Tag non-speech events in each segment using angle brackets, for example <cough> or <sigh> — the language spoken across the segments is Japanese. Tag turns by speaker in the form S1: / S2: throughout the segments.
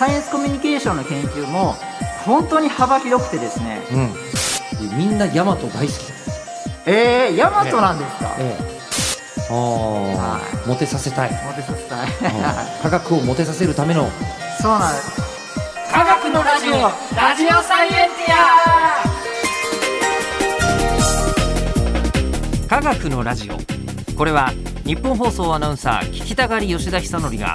S1: サイエンスコミュニケーションの研究も本当に幅広くてですね。
S2: うん。でみんなヤマト大好きです。
S1: えー、ヤマトなんですか、
S2: ええ。
S1: は
S2: モテさせたい、
S1: モテさせたい。
S2: うん。科学をモテさせるための。
S1: そうなんです。科学のラジオ。ラジオサイエンテ
S3: 科学のラジオ。これは日本放送アナウンサー聞きたがり吉田久典が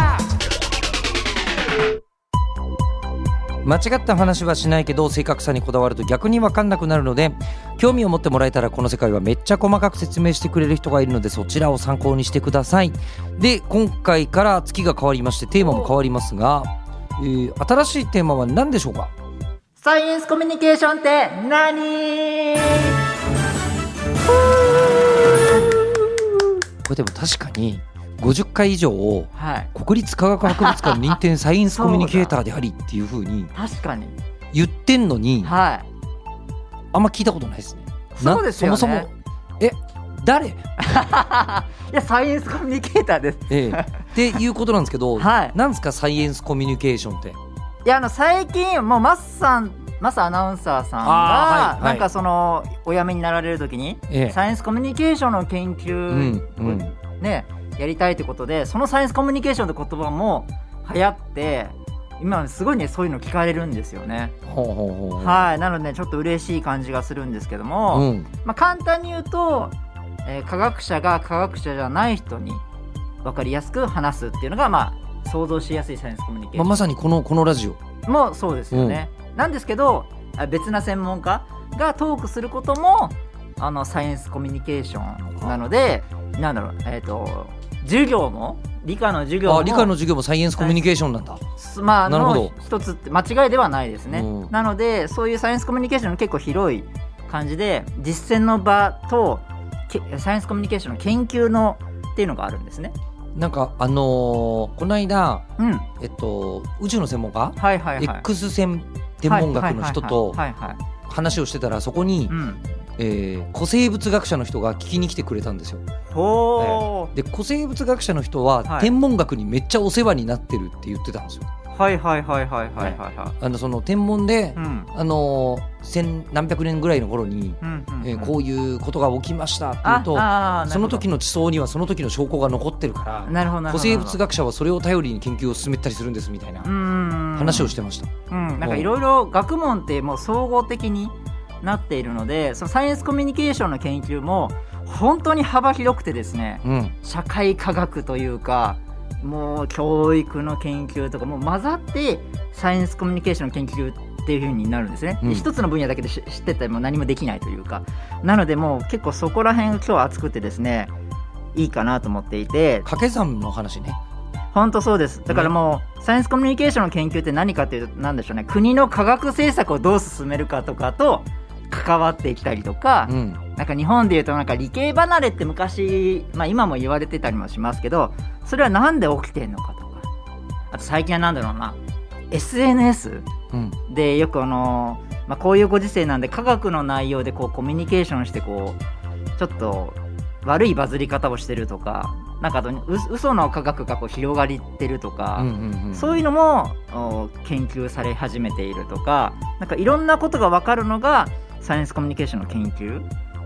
S2: 間違った話はしないけど正確さにこだわると逆に分かんなくなるので興味を持ってもらえたらこの世界はめっちゃ細かく説明してくれる人がいるのでそちらを参考にしてください。で今回から月が変わりましてテーマも変わりますが、えー新しいテーマは何でしょうか？
S1: サイエンスコミュニケーションって何？
S2: これでも確かに50回以上を
S1: はい。
S2: 国立科学博物館認定サイエンスコミュニケーターでありっていう風に <laughs>
S1: 確かに。
S2: 言ってんのに
S1: はい。
S2: あんま聞いたことないですね。な
S1: そうですよね。
S2: そもそもえ誰、<laughs>
S1: いやサイエンスコミュニケーターです。
S2: ええ、っていうことなんですけど、<laughs>
S1: はい。
S2: なんですかサイエンスコミュニケーションって？
S1: いやあの最近もうマスさんマスアナウンサーさんが、
S2: はいはい。
S1: なんかそのお辞めになられる時に、
S2: ええ。
S1: サイエンスコミュニケーションの研究
S2: うんうん。
S1: ねやりたいってことでそのサイエンスコミュニケーションって言葉も流行って今すごいねそういうの聞かれるんですよね。
S2: ほうほうほう
S1: はいなのでちょっと嬉しい感じがするんですけども、
S2: うん
S1: まあ、簡単に言うと、えー科学者が科学者じゃない人に分かりやすく話すっていうのが、まあ、想像しやすいサイエンスコミュニケーショ
S2: まあ、
S1: ン
S2: まさにこのこのラジオ。
S1: もそうですよね。なんですけどあ別な専門家がトークすることもあのサイエンスコミュニケーションなのでなんだろうえっ、と授業も理科の授業も
S2: あ理科の授業もサイエンスコミュニケーションなんだ。
S1: すまあ
S2: なるほど。
S1: の一つって間違いではないですね、
S2: うん。
S1: なのでそういうサイエンスコミュニケーションの結構広い感じで実践の場とけサイエンスコミュニケーションの研究のっていうのがあるんですね。
S2: なんかあのーこの間
S1: うん。
S2: えっと宇宙の専門家、
S1: はいはいはい。
S2: X 線天文学の人と話をしてたらそこに、
S1: うん
S2: えー古生物学者の人が聞きに来てくれたんですよ。
S1: ほー。
S2: で古生物学者の人は、
S1: はい。
S2: 天文学にめっちゃお世話になってるって言ってたんですよ。
S1: はいはいはいはいはいはい。はい。
S2: あのその天文で、
S1: うん。
S2: あのー千何百年ぐらいの頃に、
S1: うんうんうん。
S2: えーこういうことが起きましたっていうとその時
S1: の
S2: の地層にはその時の証拠が残ってるから古生物学者はそれを頼りに研究を進めたりするんですみたいな話
S1: 話
S2: をしてました。
S1: うん、なんかいろいろ学問ってもう総合的になっているのでそのサイエンスコミュニケーションの研究も本当に幅広くてですね
S2: うん。
S1: 社会科学というかもう教育の研究とかもう混ざってサイエンスコミュニケーションの研究っていう風になるんですね、で
S2: うん。
S1: 一つの分野だけでし知ってたらもう何もできないというか。なのでもう結構そこら辺が今日は熱くてですねいいかなと思っていて。
S2: 掛け算の話ね。
S1: 本当そうです。だからもう、サイエンスコミュニケーションの研究って何かっていうと何でしょうね。国の科学政策をどう進めるかとかと関わってきたりとか、
S2: うん。
S1: なんか日本でいうとなんか理系離れって昔、まあ、今も言われてたりもしますけどそれはなんで起きてんのかとか。あと最近は何だろうな。SNS
S2: うん。
S1: でよくあの、まあ、こういうご時世なんで科学の内容でこうコミュニケーションしてこうちょっと悪いバズり方をしてるとかなんかあとう嘘の科学がこう広がりってるとか、
S2: うんうんうん
S1: そういうのもお研究され始めているとかなんかいろんなことが分かるのがサイエンスコミュニケーションの研究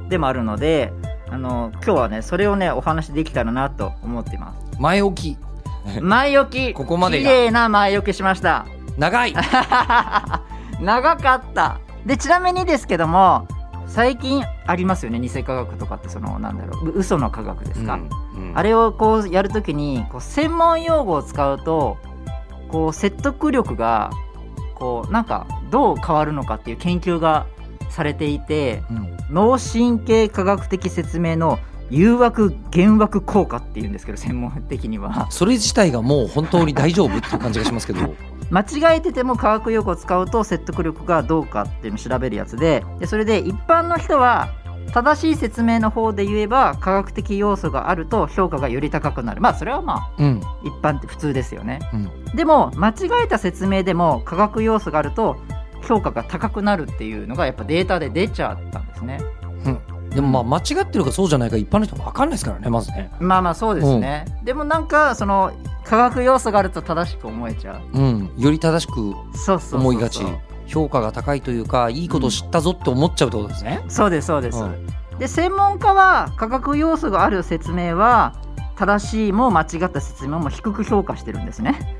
S1: でもあるのであの今日はねそれをねお話できたらなと思っています。
S2: 前置き。<laughs>
S1: 前置き。
S2: ここまでが。
S1: 綺麗な前置きしました。
S2: 長い。<laughs>
S1: 長かった。でちなみにですけども最近ありますよね偽科学とかってそのなんだろうう嘘の科学ですか、
S2: うん。
S1: あれをこうやるときにこう専門用語を使うとこう説得力がこうなんかどう変わるのかっていう研究がされていて
S2: うん。
S1: 脳神経科学的説明の誘惑幻惑効果っていうんですけど専門的には。
S2: それ自体がもう本当に大丈夫っていう感じがしますけど。<laughs>
S1: 間違えてても科学用語を使うと説得力がどうかっていうのを調べるやつででそれで一般の人は正しい説明の方で言えば科学的要素があると評価がより高くなる。まあそれはまあ
S2: うん。
S1: 一般って普通ですよね。
S2: うん。
S1: でも間違えた説明でも科学要素があると評価が高くなるっていうのがやっぱデータで出ちゃったんですね。
S2: でもまあ間違ってるかそうじゃないか一般の人分かんないですからねまずね。
S1: まあまあそうですね、でもなんかその科学要素があると正しく思えちゃう。
S2: うん。より正しく思いがち評価が高いというかいいことを知ったぞって思っちゃうってことですね、
S1: そうですそうです、
S2: うん。
S1: で専門家は科学要素がある説明は正しいも間違った説明も低く評価してるんですね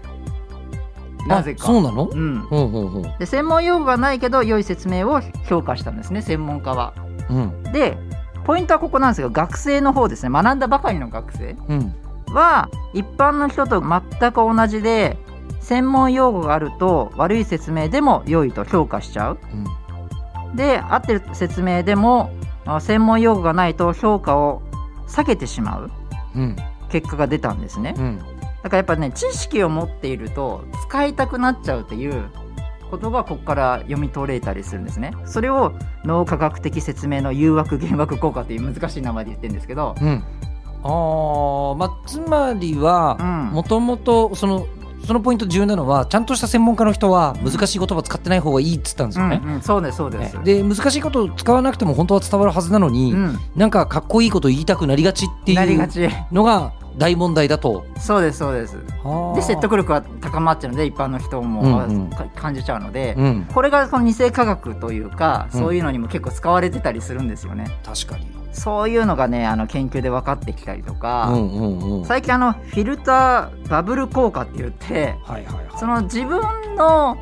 S1: なぜか。
S2: あそうなの？
S1: うん。
S2: ほうほうほう
S1: で専門用語がないけど良い説明を評価したんですね専門家は。
S2: うん。
S1: でポイントはここなんですけど学生の方ですね。学んだばかりの学生
S2: うん。
S1: は一般の人と全く同じで専門用語があると悪い説明でも良いと評価しちゃう。
S2: うん。
S1: で合ってる説明でもあ専門用語がないと評価を避けてしまう
S2: うん。
S1: 結果が出たんですね。
S2: うん
S1: だからやっぱね知識を持っていると使いたくなっちゃうっていうことがここから読み取れたりするんですね。それを脳科学的説明の誘惑幻惑効果という難しい名前で言ってるんですけど。
S2: うん。あーまあつまりは
S1: うん。
S2: もともとそのそのポイント重要なのはちゃんとした専門家の人は難しい言葉使ってない方がいいっつったんですよね。
S1: うんうんそうですそうです、
S2: ね。で難しいことを使わなくても本当は伝わるはずなのに、
S1: うん、
S2: なんかかっこいいこと言いたくなりがちっていう
S1: なりがち。
S2: のが大問題だと。
S1: そうですそうですで説得力が高まっちゃうので一般の人も、
S2: うんうん
S1: か感じちゃうので、
S2: うん
S1: これがこの偽科学というか、
S2: うん
S1: そういうのにも結構使われてたりするんですよね
S2: 確かに。
S1: そういうのがねあの研究で分かってきたりとか、
S2: うんうんうん。
S1: 最近あのフィルターバブル効果って言って
S2: はいはいはい。
S1: その自分の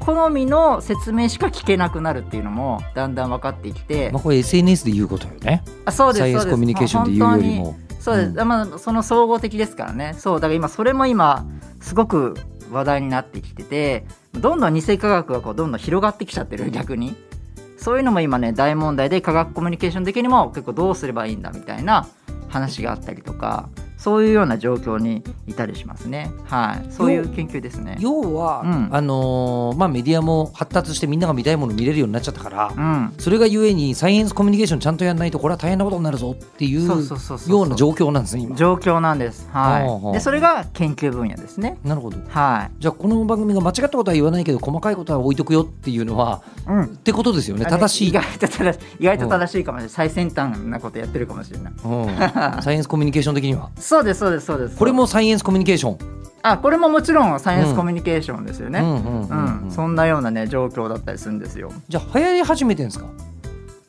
S1: 好みの説明しか聞けなくなるっていうのもだんだん分かってきて、
S2: まあこれ SNS で言うことよね。
S1: あそうです
S2: サイエンス
S1: そうです
S2: コミュニケーションで言うより
S1: もそうです、まあその総合的ですからね。そう。だから今それも今すごく話題になってきててどんどん偽科学がこうどんどん広がってきちゃってる <laughs> 逆に。そういうのも今ね大問題で科学コミュニケーション的にも結構どうすればいいんだみたいな話があったりとかそういうような状況にいたりしますね。はい。そういう研究ですね。
S2: 要は、
S1: うん。
S2: あのーまあメディアも発達してみんなが見たいもの見れるようになっちゃったから、
S1: うん。
S2: それがゆえにサイエンスコミュニケーションちゃんとやらないとこれは大変なことになるぞっていう
S1: そうそうそうそう
S2: ような状況なんですね今。
S1: 状況なんです。はい。
S2: う
S1: でそれが研究分野ですね。
S2: なるほど。
S1: はい。
S2: じゃあこの番組が間違ったことは言わないけど細かいことは置いとくよっていうのは
S1: うん。
S2: ってことですよね。正しい。
S1: 意、外と正しい意外と正しいかもしれない。最先端なことやってるかもしれない。
S2: うん、<laughs> サイエンスコミュニケーション的には。
S1: そうですそうですそうです。
S2: これもサイエンスコミュニケーション？
S1: あこれももちろんサイエンスコミュニケーションですよね。そんなようなね状況だったりするんですよ。
S2: じゃあ流行り始めてんですか？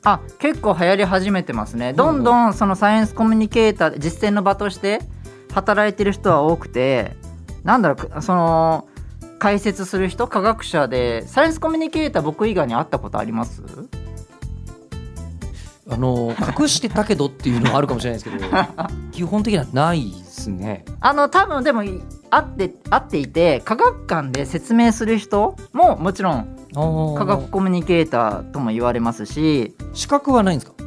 S1: あ結構流行り始めてますね。どんどん。そのサイエンスコミュニケーター実践の場として働いてる人は多くてなんだろうその解説する人科学者でサイエンスコミュニケーター僕以外に会ったことあります？
S2: あの隠してたけどっていうのはあるかもしれないですけど <laughs> 基本的にはないですね。
S1: あの多分でも会って会っていて科学館で説明する人ももちろん科
S2: 科
S1: 学コミュニケーターとも言われますし。
S2: 資格はないんですか？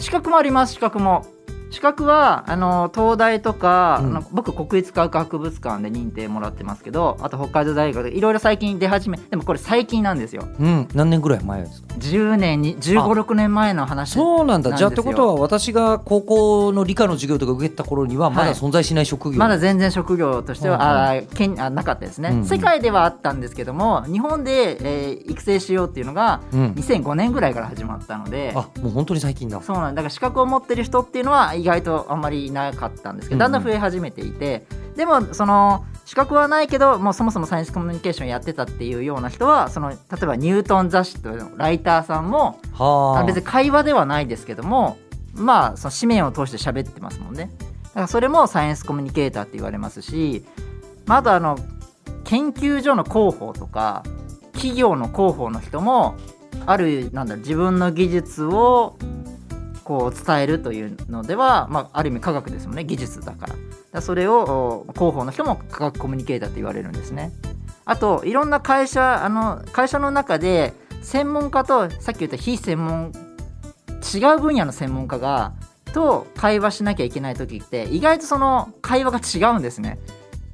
S1: 資格もあります資格も資格はあの東大とか、
S2: うん。
S1: あの僕国立科学博物館で認定もらってますけどあと北海道大学でいろいろ最近出始めでもこれ最近なんですよ。
S2: うん。何年ぐらい前ですか
S1: ？10年に1 5 6年前の話
S2: そうなんだ。じゃあってことは私が高校の理科の授業とか受けた頃にはまだ存在しない職業、
S1: まだ全然職業としては、
S2: うん
S1: あーけんあなかったですね、
S2: うんうん。
S1: 世界ではあったんですけども日本で、えー育成しようっていうのが
S2: うん、
S1: 2005年ぐらいから始まったので。
S2: あもう本当に最近だ。
S1: そうなんだから資格を持ってる人っていうのは意外とあんまりいなかったんですけど、
S2: うん。うん
S1: だんだん増え始めていてでもその資格はないけどもうそもそもサイエンスコミュニケーションやってたっていうような人はその例えばニュートン雑誌というライターさんも
S2: はあ。
S1: あ別に会話ではないですけどもまあその紙面を通して喋ってますもんね。だからそれもサイエンスコミュニケーターって言われますし、まあ、あとあの研究所の広報とか企業の広報の人もあるなんだ自分の技術をこう伝えるというのでは、まあ、ある意味科学ですもんね。技術だから。だそれをお広報の人も科学コミュニケーターと言われるんですね。あといろんな会社あの会社の中で専門家とさっき言った非専門違う分野の専門家がと会話しなきゃいけない時って意外とその会話が違うんですね。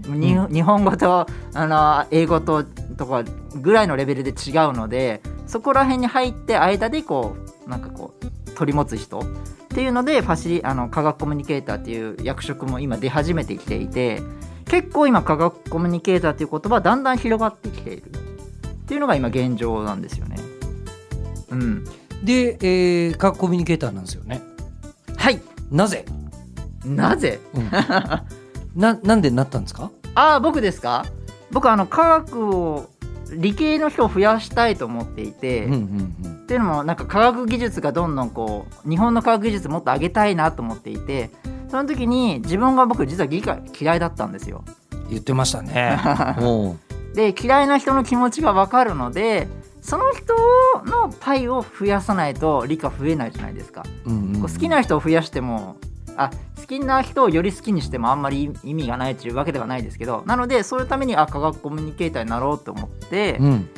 S1: に
S2: う
S1: 日本語とあの英語ととかぐらいのレベルで違うのでそこら辺に入って間でこうなんかこう取り持つ人っていうのでファシリあの科学コミュニケーターっていう役職も今出始めてきていて結構今科学コミュニケーターっていう言葉だんだん広がってきている。っていうのが今現状なんですよね。うん、
S2: で、えー、科学コミュニケーターなんですよね。
S1: はい。
S2: なぜ、
S1: なぜ？
S2: うん、<laughs> ななんでなったんですか？
S1: ああ僕ですか？僕あの科学を理系の人を増やしたいと思っていて、
S2: うんうんうん
S1: っていうのもなんか科学技術がどんどんこう日本の科学技術もっと上げたいなと思っていてその時に自分が僕実は理科嫌いだったんですよ。
S2: 言ってましたね <laughs>
S1: で嫌いな人の気持ちが分かるのでその人のパイを増やさないと理科増えないじゃないですか。
S2: うんうん
S1: 好きな人を増やしてもあ好きな人をより好きにしてもあんまり意味がないっていうわけではないですけどなのでそういうためにあ科学コミュニケーターになろうと思って、
S2: うん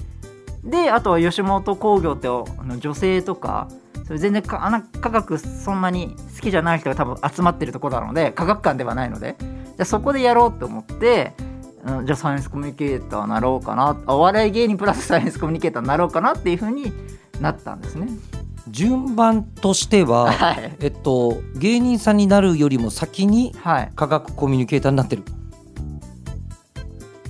S1: であとは吉本興業ってあの女性とかそれ全然科学そんなに好きじゃない人が多分集まってるところなので科学館ではないので。じゃあそこでやろうと思って、うん、じゃあサイエンスコミュニケーターになろうかなあお笑い芸人プラスサイエンスコミュニケーターになろうかなっていうふうになったんですね。
S2: 順番としては、<laughs>
S1: はい、
S2: えっと、芸人さんになるよりも先に
S1: はい、
S2: 科学コミュニケーターになってる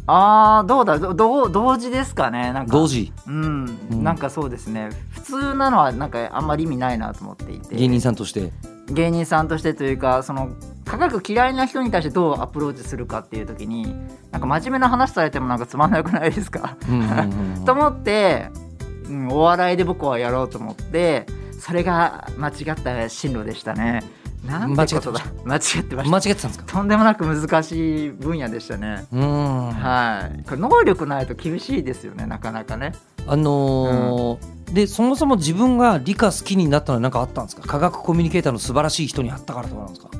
S1: あーどうだ？ど同時ですかね？なんか。
S2: 同時。
S1: うん、
S2: うん。
S1: なんかそうですね。普通なのはなんかあんまり意味ないなと思っていて。
S2: 芸人さんとして。
S1: 芸人さんとしてというかその科学嫌いな人に対してどうアプローチするかっていう時になんか真面目な話されてもなんかつまんなくないですか？<laughs> と思って、うん、お笑いで僕はやろうと思ってそれが間違った進路でしたねなんてことだ。間違ってました。
S2: 間違ってたんですか？
S1: とんでもなく難しい分野でしたね。
S2: うーん。
S1: はい。これ能力ないと厳しいですよねなかなかね。
S2: あのーでそもそも自分が理科好きになったのは何かあったんですか？科学コミュニケーターの素晴らしい人に会ったからとかなんですか？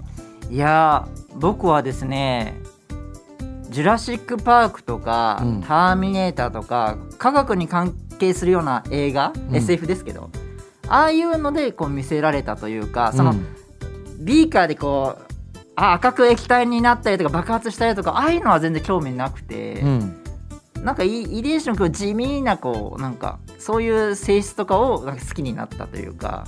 S1: いやー僕はですね「ジュラシック・パーク」とか「
S2: うん。
S1: ターミネーター」とか科学に関係するような映画、
S2: うん。
S1: SF ですけど。ああいうのでこう見せられたというかその、
S2: うん
S1: ビーカーでこうあ赤く液体になったりとか爆発したりとかああいうのは全然興味なくて、
S2: うん。
S1: なんかい遺伝子のこう地味なこうなんかそういう性質とかを好きになったというか、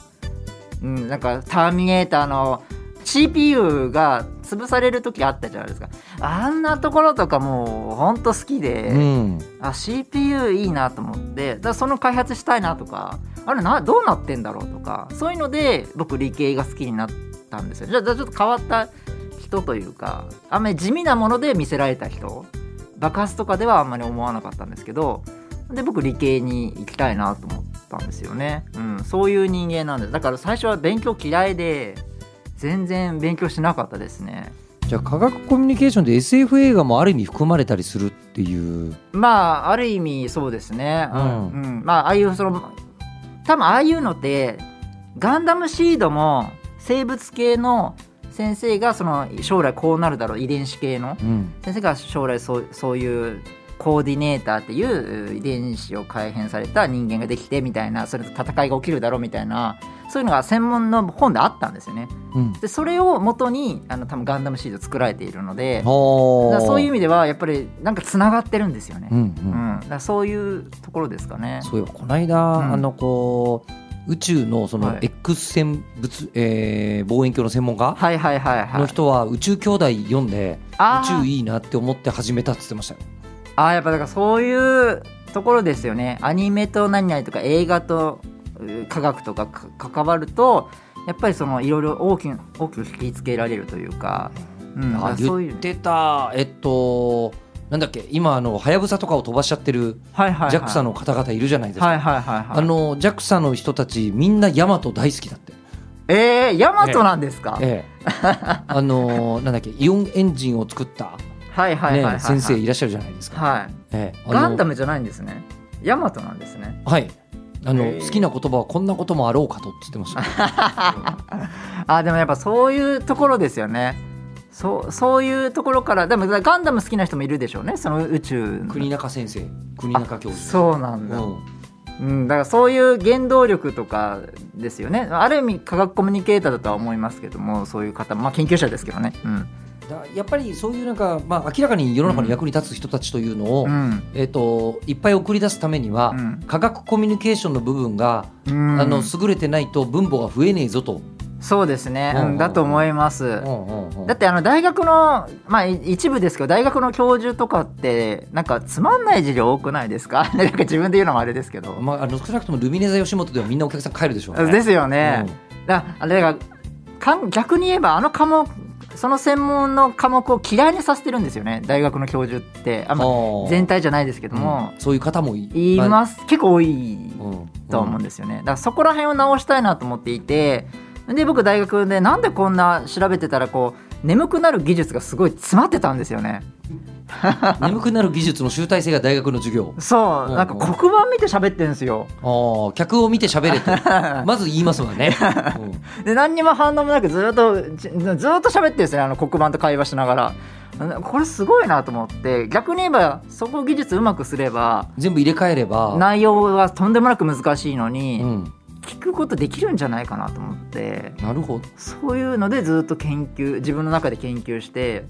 S1: うん、なんか「ターミネーター」の CPU が潰される時あったじゃないですか。あんなところとかもうほんと好きで、
S2: うん。
S1: あ CPU いいなと思ってだその開発したいなとかあれなどうなってんだろうとかそういうので僕理系が好きになったんですよ。じゃあじゃあちょっと変わった人というかあんまり地味なもので見せられた人爆発とかではあんまり思わなかったんですけどで僕理系に行きたいなと思ったんですよね、うん、そういう人間なんです。だから最初は勉強嫌いで全然勉強しなかったですね。
S2: じゃあ科学コミュニケーションで SF 映画もある意味含まれたりするっていう。
S1: まあある意味そうですね、
S2: うん。
S1: うん。まあああいうその多分ああいうのってガンダムシードも生物系の先生がその将来こうなるだろう遺伝子系の
S2: うん。
S1: 先生が将来そうそういうコーディネーターっていう遺伝子を改変された人間ができてみたいなそれと戦いが起きるだろうみたいなそういうのが専門の本であったんですよね。
S2: うん。
S1: でそれを元にあの多分ガンダムシード作られているのでそういう意味ではやっぱりなんかつながってるんですよね、
S2: うんう
S1: うん。ん、だそういうところですかね。
S2: そういえばこの間、
S1: ん。
S2: あのこう宇宙のその
S1: はい。
S2: X 線物、えー望遠鏡の専門家
S1: はいはいはいはい。
S2: の人は宇宙兄弟読んで宇宙いいなって思って始めたって言ってましたよ。
S1: あーやっぱだからそういうところですよね。アニメと何々とか映画とう科学とかか関わるとやっぱりそのいろいろ大きく大きく引きつけられるというか、うん、
S2: あ
S1: らそういう
S2: 言ってたえっとなんだっけ今あのはやぶさとかを飛ばしちゃってる
S1: はいはいはい
S2: JAXA の方々いるじゃないですか。
S1: はいはいはいはい。
S2: あの JAXA の人たちみんなヤマト大好きだって。
S1: えー、ヤマトなんですか？
S2: ええ、<laughs> あのなんだっけイオンエンジンを作った、
S1: はいはいはい。
S2: 先生いらっしゃるじゃないですか。
S1: はい。
S2: え
S1: ガンダムじゃないんですね。ヤマトなんですね。
S2: はいあの、好きな言葉はこんなこともあろうかとって言ってました。<laughs>
S1: あでもやっぱそういうところですよねそうそういうところからでもガンダム好きな人もいるでしょうねその宇宙の
S2: 国中先生国中教授。
S1: そうなんだ、
S2: うん
S1: うん、だからそういう原動力とかですよねある意味科学コミュニケーターだとは思いますけどもそういう方まあ研究者ですけどね、うん、
S2: だやっぱりそういうなんか、まあ、明らかに世の中の役に立つ人たちというのを、
S1: うん。
S2: えっといっぱい送り出すためには、
S1: うん。
S2: 科学コミュニケーションの部分が、
S1: うん。
S2: あの優れてないと分母が増えねえぞと。
S1: そうですね、
S2: うん。うん。
S1: うんだと思います、
S2: うん。うん。うん。
S1: だってあの大学のまあい一部ですけど大学の教授とかってなんかつまんない授業多くないですか？<laughs> なんか自分で言うのもあれですけど、
S2: まあ、あの少なくともルミネ座吉本ではみんなお客さん帰るでしょうね。
S1: ですよね、だあれがかん逆に言えばあの科目その専門の科目を嫌いにさせてるんですよね。大学の教授って。あ、まあ、全体じゃないですけども、
S2: うん。そういう方もい
S1: ます。結構多い
S2: うん。
S1: と思うんですよね。だからそこら辺を直したいなと思っていてで僕大学でなんでこんな調べてたらこう眠くなる技術がすごい詰まってたんですよね <laughs>
S2: 眠くなる技術の集大成が大学の授業。
S1: そうなんか黒板見て喋ってるんですよ。
S2: あー客を見て喋れと。<laughs> まず言いますわね、<laughs>
S1: で何にも反応もなくずっとじずっと喋ってるんですねあの黒板と会話しながら。これすごいなと思って逆に言えばそこ技術うまくすれば
S2: 全部入れ替えれば、
S1: 内容はとんでもなく難しいの
S2: う
S1: に、
S2: ん、
S1: 聞くことできるんじゃないかなと思って。
S2: なるほど。
S1: そういうのでずっと研究自分の中で研究して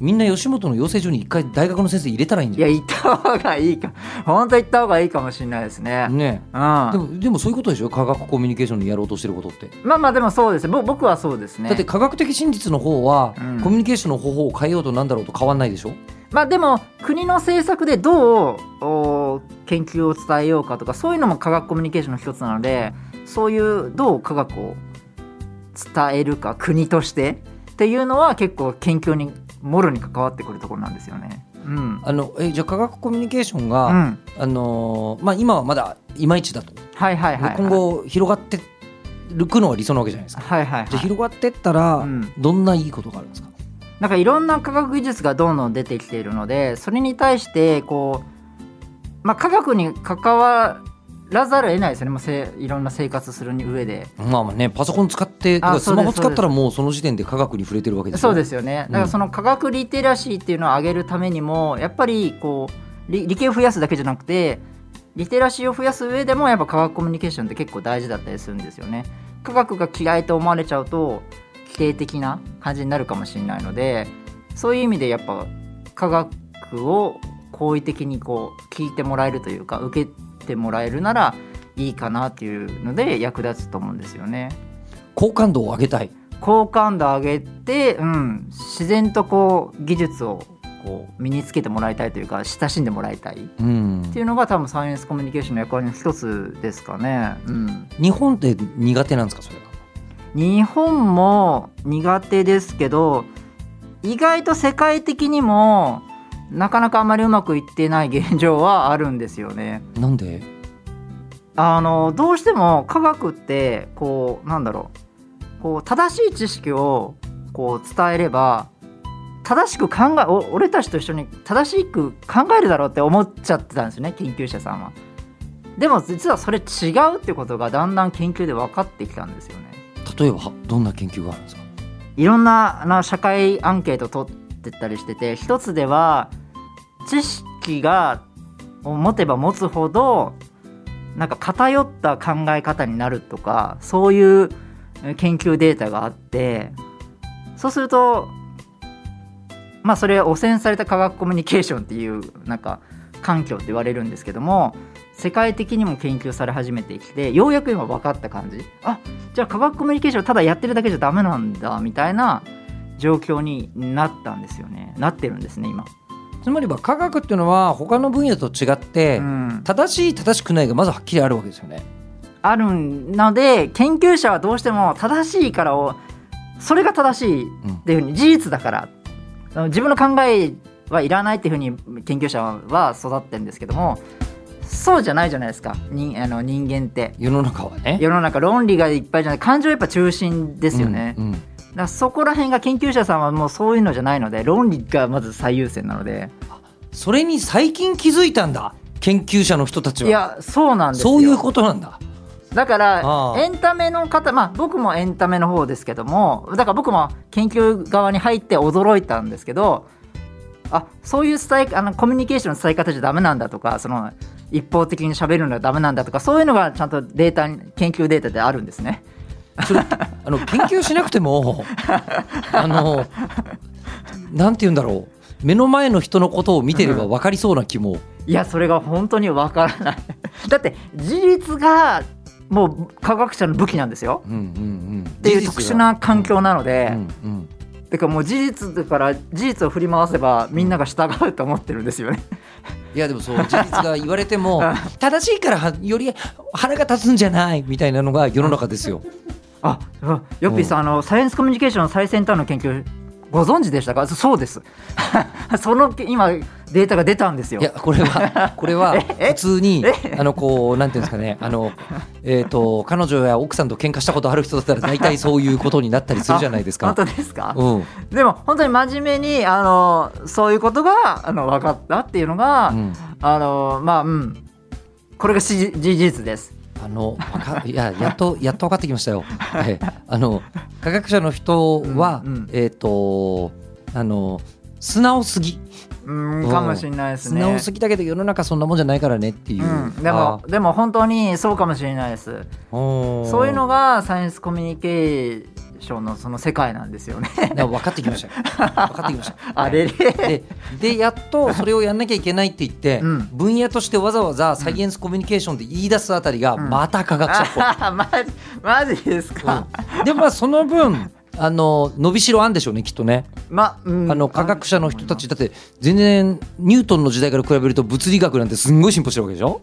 S2: みんな吉本の養成所に一回大学の先生入れたらいいんじゃ
S1: いや行った方がいいか。本当行った方がいいかもしれないですね。
S2: んね
S1: うん、
S2: でもでもそういうことでしょ？科学コミュニケーションにやろうとしてることって、
S1: まあまあでもそうですぼ僕はそうですね。
S2: だって科学的真実の方は、
S1: うん。
S2: コミュニケーションの方法を変えようとなんだろうと変わんないでしょ？
S1: まあでも国の政策でどうお研究を伝えようかとかそういうのも科学コミュニケーションの一つなのでそういうどう科学を伝えるか国としてっていうのは結構研究にもろに関わってくるところなんですよね。うん。
S2: あのえじゃあ科学コミュニケーション
S1: う
S2: が、
S1: ん、
S2: あのーまあ、今はまだいまいちだと、
S1: はいはいはい、はい。
S2: 今後広がっていくのは理想なわけじゃないですか、
S1: はいはいはい。
S2: じゃあ広がってったら、
S1: うん
S2: どんないいことがあるんですか？
S1: なんかいろんな科学技術がどんどん出てきているのでそれに対してこう、まあ、科学に関わらざるを得ないですよね。もうせいろんな生活する上で。
S2: まあまあねパソコン使って
S1: あ
S2: スマホ使ったらもうその時点で科学に触れてるわけですよ
S1: そうですよね。だからその科学リテラシーっていうのを上げるためにもやっぱりこう理理系を増やすだけじゃなくてリテラシーを増やす上でもやっぱ科学コミュニケーションって結構大事だったりするんですよね。科学が嫌いと思われちゃうと否定的な感じになるかもしれないのでそういう意味でやっぱ科学を好意的にこう聞いてもらえるというか受けてもらえるならいいかなっていうので役立つと思うんですよね。
S2: 好感度を上げたい。
S1: 好感度上げて、うん、自然とこう技術をこう身につけてもらいたいというか親しんでもらいたい。っ
S2: うん。
S1: ていうのが多分サイエンスコミュニケーションの役割の一つですかね。うん、
S2: 日本って苦手なんですかそれが
S1: 日本も苦手ですけど意外と世界的にもなかなかあまりうまくいってない現状はあるんですよね。
S2: なんで？
S1: あのどうしても科学ってこうなんだろうこう正しい知識をこう伝えれば正しく考えお俺たちと一緒に正しく考えるだろうって思っちゃってたんですよね研究者さんは。でも実はそれ違うってことがだんだん研究で分かってきたんですよね。
S2: 例えばどんな研究があるんですか？
S1: いろんなあの社会アンケート取っってったりしてて一つでは知識がを持てば持つほどなんか偏った考え方になるとかそういう研究データがあってそうするとまあそれは汚染された科学コミュニケーションっていうなんか環境って言われるんですけども世界的にも研究され始めてきてようやく今分かった感じ。あじゃあ科学コミュニケーションただやってるだけじゃダメなんだみたいな状況になったんですよね。なってるんですね今、
S2: つまりは科学っていうのは他の分野と違って、
S1: うん、
S2: 正しい正しくないがまずはっきりあるわけですよね。
S1: あるので研究者はどうしても正しいからをそれが正しいっていうふうに事実だから自分の考えはいらないっていうふうに研究者は育ってるんですけどもそうじゃないじゃないですか。人あの人間って。
S2: 世の中はね。
S1: 世の中論理がいっぱいじゃない。感情やっぱ中心ですよね、
S2: うんうん
S1: だそこら辺が研究者さんはもうそういうのじゃないので論理がまず最優先なので。
S2: それに最近気づいたんだ研究者の人たちは。い
S1: やそうなんですよ。
S2: そういうことなんだ。
S1: だからエンタメの方まあ僕もエンタメの方ですけどもだから僕も研究側に入って驚いたんですけどあそういう伝えあのコミュニケーションの伝え方じゃダメなんだとかその一方的に喋るのはダメなんだとかそういうのがちゃんとデータに研究データであるんですね。
S2: それあの研究しなくてもあのなんて言うんだろう。目の前の人のことを見てれば分かりそうな気も、
S1: いやそれが本当にわからない。だって事実がもう科学者の武器なんですよ。
S2: うんうんうん、っ
S1: っていう特殊な環境なので、
S2: うんうん
S1: だからもう事実だから事実を振り回せばみんなが従うと思ってるんですよね。
S2: いやでもそう事実が言われても <laughs>
S1: うん。
S2: 正しいからはより腹が立つんじゃないみたいなのが世の中ですよ。
S1: あ、あヨッピーさん、あのサイエンスコミュニケーションの最先端の研究ご存知でしたか？そそうです。<laughs> その今データが出たんですよ
S2: い。やこれは <laughs> これは
S1: え
S2: 普通に
S1: え？
S2: あのこうなんていうんですかねあのえっ、と彼女や奥さんと喧嘩したことある人だったら大体そういうことになったりするじゃないですか <laughs>
S1: 本。当ですか？
S2: うん
S1: でも本当に真面目にあのそういうことがあの分かったっていうのが、
S2: うん
S1: あのまあうんこれがし事実です。
S2: あのいややっとやっと分かってきましたよ。ええあの科学者の人は、
S1: うんうん
S2: えっ、とあの素直すぎ
S1: うん
S2: うん
S1: かもしれないですね。
S2: 素直すぎだけど世の中そんなもんじゃないからねっていう。
S1: うん、でもでも本当にそうかもしれないです。
S2: そ
S1: そういうのがサイエンスコミュニケーのその世界なんですよね。
S2: 分かってきましたよ。分かってきました。<laughs>
S1: あれれ。
S2: ででやっとそれをやんなきゃいけないって言って、
S1: うん
S2: 分野としてわざわざサイエンスコミュニケーションで言い出すあたりが
S1: うん
S2: また科学者っぽい。
S1: あマジマジですか？
S2: うんでまあその分あの伸びしろあんでしょうねきっとね。
S1: まうん
S2: あの科学者の人たちだって全然ニュートンの時代から比べると物理学なんてすんごい進歩してるわけでしょ、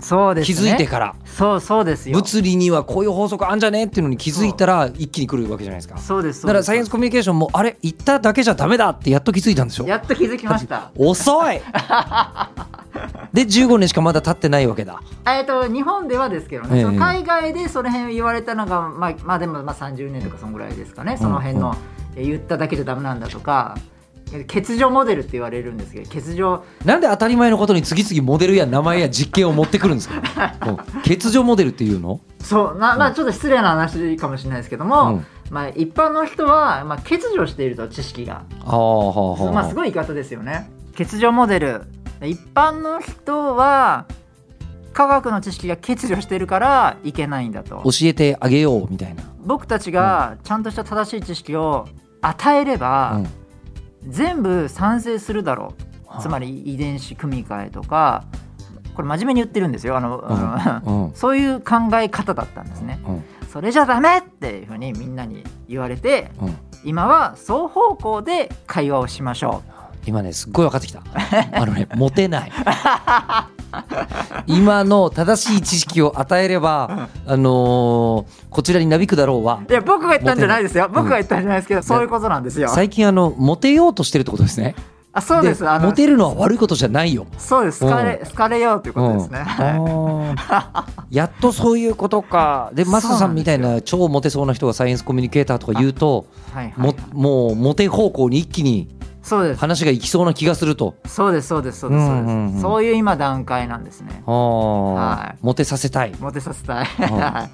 S1: そうですね。
S2: 気づいてから
S1: そうそうですよ。
S2: 物理にはこういう法則あんじゃね？っていうのに気づいたら一気に来るわけじゃないですか
S1: そうです。
S2: だからサイエンス
S1: コ
S2: コミュニケーションもあれ言っただけじゃダメだってやっと気づいたんでしょ？
S1: やっと気づきました。
S2: 遅いで15年しかまだ経ってないわけだ
S1: えっと日本ではですけどね、
S2: ええ
S1: その海外でその辺言われたのがまあまあでもまあ30年とかそんぐらいですかね。その辺の、え言っただけじゃダメなんだとか。欠如モデルって言われるんですけど欠如
S2: なんで当たり前のことに次々モデルや名前や実験を持ってくるんですか？<laughs> うん欠如モデルっていうの？
S1: そう。なまあちょっと失礼な話かもしれないですけども、
S2: うん。
S1: まあ一般の人はまあ欠如していると知識が
S2: ああはあはあ
S1: まあすごい言い方ですよね。欠如モデル。一般の人は科学の知識が欠如しているからいけないんだと。
S2: 教えてあげようみたいな、
S1: 僕たちがちゃんとした正しい知識を与えれば、
S2: うん
S1: 全部賛成するだろう。つまり遺伝子組み換えとかこれ真面目に言ってるんですよ。あの、<laughs> そういう考え方だったんですね。
S2: うん。
S1: それじゃダメっていうふうにみんなに言われて
S2: うん。
S1: 今は双方向で会話をしましょ
S2: 今ねすっごい分かってきたあのねモテない <laughs> 今の正しい知識を与えれば、あのーこちらになびくだろうは
S1: ういや僕が言ったんじゃないですよ。僕が言ったんじゃないですけど、そういうことなんですよ。
S2: 最近あのモテようとしてるってことですね。
S1: あそうです。
S2: モテるのは悪いことじゃないよ。
S1: そうです。好かれ
S2: う
S1: 好かれようということですね、
S2: やっとそういうことか。でマサさんみたいな超モテそうな人がサイエンスコミュニケーターとか言うと
S1: はいはい。
S2: ももうモテ方向に一気に
S1: そうです。
S2: 話がいきそうな気がすると。
S1: そうですそうですそうですそうです、
S2: うんうんうん。
S1: そういう今段階なんですね。
S2: あー、
S1: はい。
S2: モテさせたい、
S1: モテさせたい。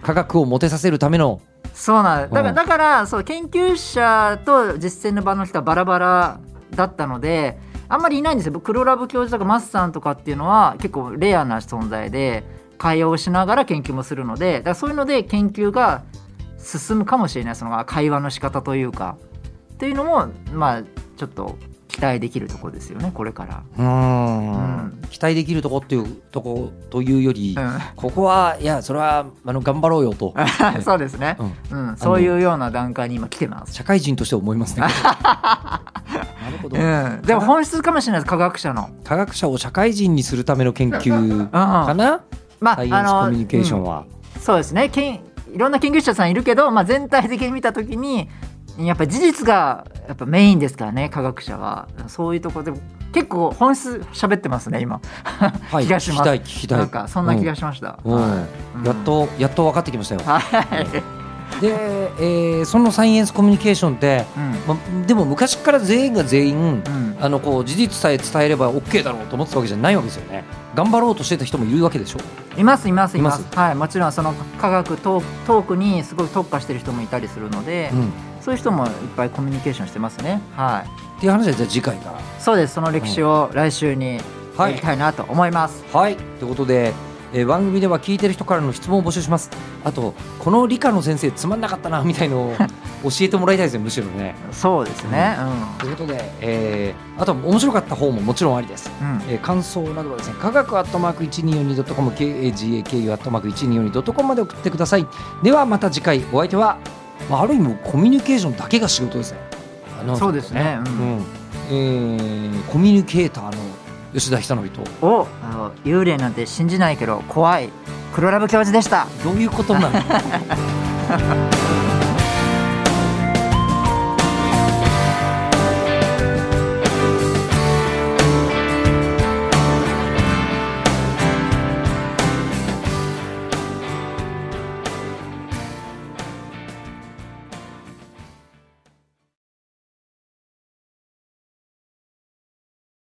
S2: 科学をモテさせるための。
S1: そうなんだだから
S2: うん。
S1: だからそう研究者と実践の場の人はバラバラだったのであんまりいないんですよ。黒ラブ教授とかマスさんとかっていうのは結構レアな存在で会話をしながら研究もするのでだからそういうので研究が進むかもしれない。その会話の仕方というか。っていうのもまあちょっと期待できるところですよねこれから。
S2: うーん。
S1: うん。
S2: 期待できるとこっていうとこというより、
S1: う
S2: ここはいやそれはあの頑張ろうよと、
S1: ん、<laughs> そうですね、
S2: うん。
S1: うん、そういうような段階に今来てます。
S2: 社会人として思いますね。<laughs> なるほど、
S1: うん、でも本質かもしれないです。科学者の。
S2: 科学者を社会人にするための研究 <laughs> かな、
S1: まあ
S2: サイエンスコミュニケーションは。
S1: うん。そうですね。けんいろんな研究者さんいるけど、まあ、全体的に見た時にやっぱり事実がやっぱメインですからね科学者は。そういうところで結構本質喋ってますね今。
S2: はい、
S1: 気がします。
S2: 聞。
S1: なんかそんな気がしました、
S2: うん。
S1: はい。
S2: やっとやっと分かってきましたよ。
S1: はい、
S2: で、えーそのサイエンスコミュニケーションって、
S1: うん。
S2: ま、でも昔から全員が全員
S1: うん。
S2: あのこう事実さえ伝えれば OK だろうと思ってたわけじゃないわけですよね。頑張ろうとしてた人もいるわけでしょ？
S1: いますいますいます。
S2: い
S1: はい。もちろんその科学トークトークにすごい特化してる人もいたりするので、
S2: うん、
S1: そういう人もいっぱいコミュニケーションしてますね。はい。
S2: っていう話はじゃあ次回から。
S1: そうです。その歴史を来週にや
S2: はい。
S1: りたいなと思います、
S2: はい。ということで、えー番組では聞いてる人からの質問を募集します。あとこの理科の先生つまんなかったなみたいのを <laughs> 教えてもらいたいですねむしろね。
S1: そうですね。
S2: ということで、えーあと面白かった方ももちろんありです。
S1: うん、うん
S2: えー感想などはですね科学アットマーク 1242.com KAGAKU アットマーク 1242.com まで送ってください。ではまた次回お相手は、まあ、ある意味コミュニケーションだけが仕事ですね
S1: そうですね。うん。
S2: うん。えーコミュニケーターの吉田久典と。
S1: おあの幽霊なんて信じないけど怖い。黒ラブ教授でした。
S2: どういうことなの？<laughs>